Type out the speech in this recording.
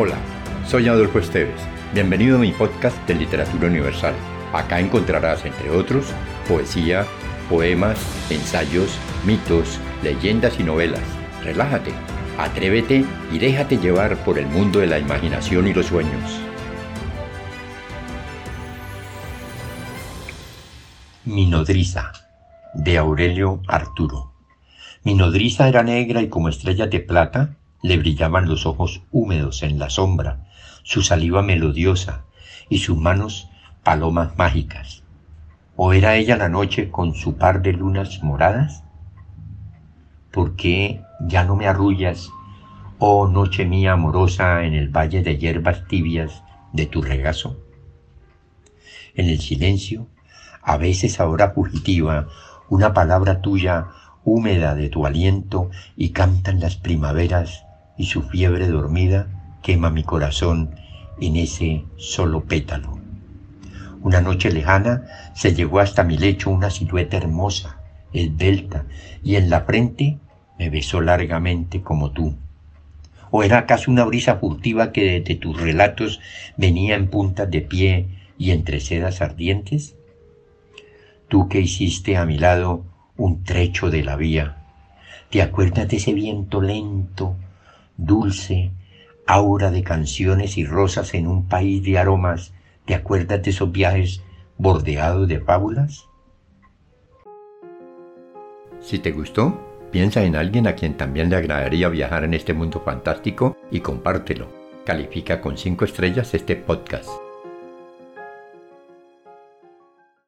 Hola, soy Adolfo Esteves. Bienvenido a mi podcast de Literatura Universal. Acá encontrarás, entre otros, poesía, poemas, ensayos, mitos, leyendas y novelas. Relájate, atrévete y déjate llevar por el mundo de la imaginación y los sueños. Mi nodriza, de Aurelio Arturo. Mi nodriza era negra y como estrella de plata le brillaban los ojos húmedos en la sombra, su saliva melodiosa y sus manos palomas mágicas. ¿O era ella la noche con su par de lunas moradas? ¿Por qué ya no me arrullas, oh noche mía amorosa en el valle de hierbas tibias de tu regazo? En el silencio, a veces ahora fugitiva, una palabra tuya húmeda de tu aliento y cantan las primaveras y su fiebre dormida quema mi corazón en ese solo pétalo. Una noche lejana se llegó hasta mi lecho una silueta hermosa, esbelta, y en la frente me besó largamente como tú. ¿O era acaso una brisa furtiva que desde tus relatos venía en puntas de pie y entre sedas ardientes? Tú que hiciste a mi lado un trecho de la vía, ¿te acuerdas de ese viento lento dulce, aura de canciones y rosas en un país de aromas, ¿te acuerdas de esos viajes bordeados de fábulas? Si te gustó, piensa en alguien a quien también le agradaría viajar en este mundo fantástico y compártelo. Califica con 5 estrellas este podcast.